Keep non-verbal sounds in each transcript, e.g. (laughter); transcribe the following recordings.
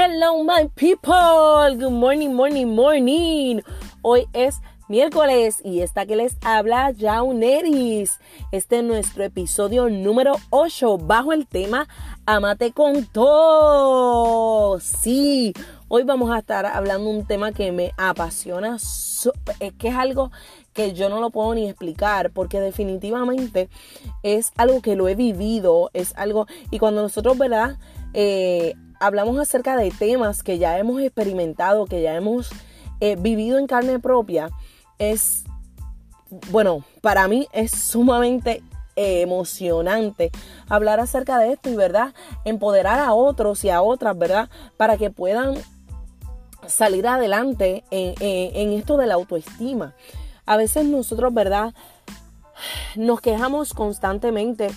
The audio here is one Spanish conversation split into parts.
Hello, my people. Good morning, morning, morning. Hoy es miércoles y esta que les habla Jauneris. Este es nuestro episodio número 8 bajo el tema Amate con todo. Sí, hoy vamos a estar hablando un tema que me apasiona, es que es algo que yo no lo puedo ni explicar porque definitivamente es algo que lo he vivido, es algo y cuando nosotros, ¿verdad? Eh, hablamos acerca de temas que ya hemos experimentado, que ya hemos eh, vivido en carne propia, es, bueno, para mí es sumamente emocionante hablar acerca de esto y, ¿verdad? Empoderar a otros y a otras, ¿verdad? Para que puedan salir adelante en, en esto de la autoestima. A veces nosotros, ¿verdad? Nos quejamos constantemente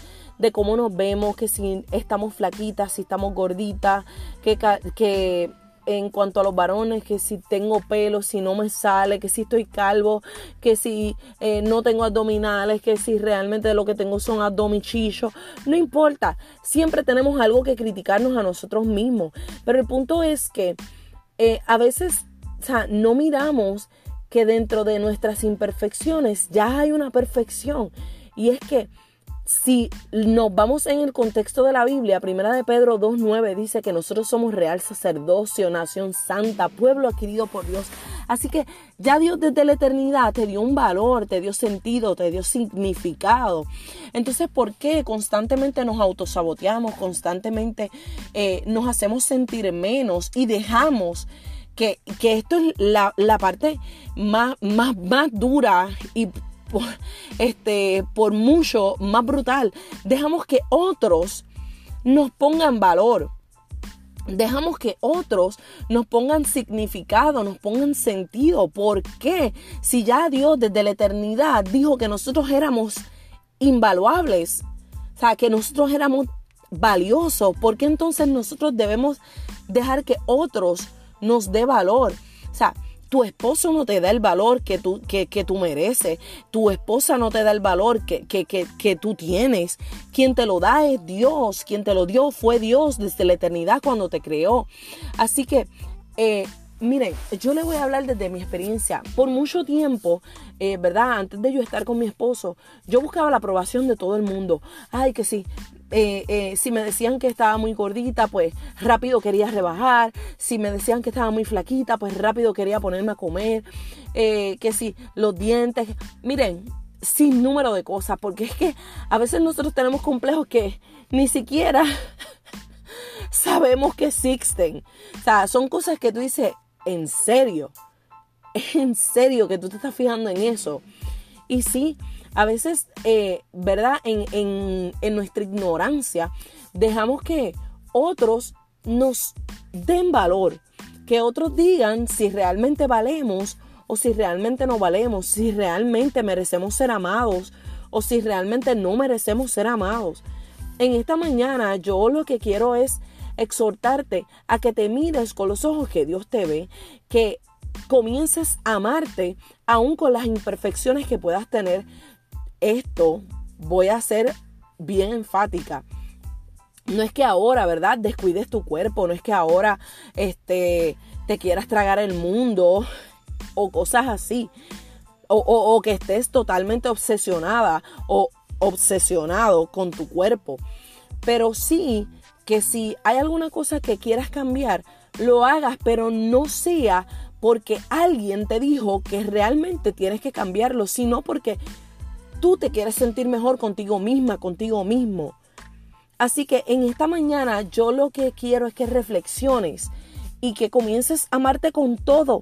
de cómo nos vemos, que si estamos flaquitas, si estamos gorditas, que, que en cuanto a los varones, que si tengo pelo, si no me sale, que si estoy calvo, que si eh, no tengo abdominales, que si realmente lo que tengo son abdomichillos, no importa, siempre tenemos algo que criticarnos a nosotros mismos, pero el punto es que eh, a veces, o sea, no miramos que dentro de nuestras imperfecciones ya hay una perfección. Y es que si nos vamos en el contexto de la Biblia, primera de Pedro 2.9 dice que nosotros somos real sacerdocio, nación santa, pueblo adquirido por Dios. Así que ya Dios desde la eternidad te dio un valor, te dio sentido, te dio significado. Entonces, ¿por qué constantemente nos autosaboteamos, constantemente eh, nos hacemos sentir menos y dejamos que, esto es la, parte más, más, más dura y por, este, por mucho más brutal. Dejamos que otros nos pongan valor. Dejamos que otros nos pongan significado, nos pongan sentido. ¿Por qué? Si ya Dios desde la eternidad dijo que nosotros éramos invaluables, o sea, que nosotros éramos valiosos, ¿por qué entonces nosotros debemos dejar que otros nos dé valor? O sea, tu esposo no te da el valor que tú, que, tú mereces. Tu esposa no te da el valor que, que, tú tienes. Quien te lo da es Dios. Quien te lo dio fue Dios desde la eternidad cuando te creó. Así que eh, Miren, yo le voy a hablar desde mi experiencia. Por mucho tiempo, eh, ¿verdad? Antes de yo estar con mi esposo, yo buscaba la aprobación de todo el mundo. Ay, que sí. Eh, eh, si me decían que estaba muy gordita, pues rápido quería rebajar. Si me decían que estaba muy flaquita, pues rápido quería ponerme a comer. que si los dientes. Miren, sin número de cosas, porque es que a veces nosotros tenemos complejos que ni siquiera (laughs) sabemos que existen. O sea, son cosas que tú dices, en serio, (laughs) en serio que tú te estás fijando en eso. Y sí, a veces, eh, ¿verdad? En, en nuestra ignorancia, dejamos que otros nos den valor, que otros digan si realmente valemos o si realmente no valemos, si realmente merecemos ser amados o si realmente no merecemos ser amados. En esta mañana yo lo que quiero es exhortarte a que te mires con los ojos que Dios te ve, que comiences a amarte aún con las imperfecciones que puedas tener. Esto voy a ser bien enfática. No es que ahora, ¿verdad? Descuides tu cuerpo, no es que ahora este, te quieras tragar el mundo o cosas así. O, o que estés totalmente obsesionada o obsesionado con tu cuerpo. Pero sí que si hay alguna cosa que quieras cambiar, lo hagas, pero no sea porque alguien te dijo que realmente tienes que cambiarlo, sino porque tú te quieres sentir mejor contigo misma, contigo mismo. Así que en esta mañana yo lo que quiero es que reflexiones y que comiences a amarte con todo.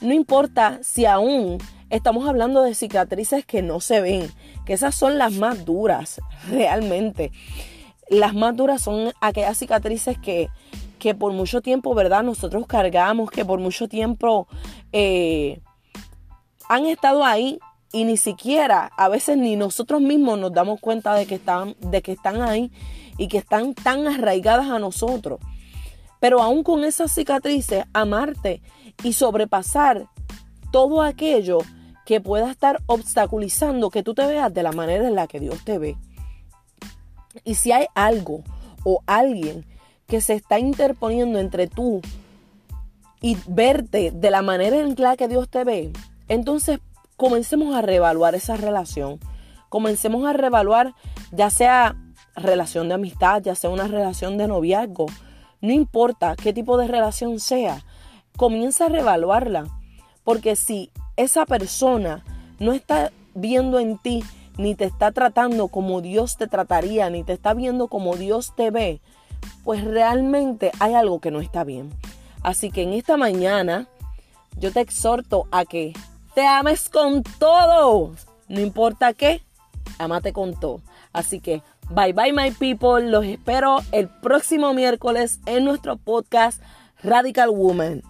No importa si aún estamos hablando de cicatrices que no se ven, que esas son las más duras (laughs) realmente. Las más duras son aquellas cicatrices que, que por mucho tiempo, ¿verdad? Nosotros cargamos, que por mucho tiempo eh, han estado ahí y ni siquiera, a veces ni nosotros mismos nos damos cuenta de que están, de que están ahí y que están tan arraigadas a nosotros. Pero aún con esas cicatrices, amarte y sobrepasar todo aquello que pueda estar obstaculizando que tú te veas de la manera en la que Dios te ve. Y si hay algo o alguien que se está interponiendo entre tú y verte de la manera en la que Dios te ve, entonces comencemos a reevaluar esa relación. Comencemos a reevaluar ya sea relación de amistad, ya sea una relación de noviazgo, no importa qué tipo de relación sea, comienza a reevaluarla. Porque si esa persona no está viendo en ti, ni te está tratando como Dios te trataría, ni te está viendo como Dios te ve, pues realmente hay algo que no está bien. Así que en esta mañana yo te exhorto a que te ames con todo. No importa qué, amate con todo. Así que bye bye my people. Los espero el próximo miércoles en nuestro podcast Radical Woman.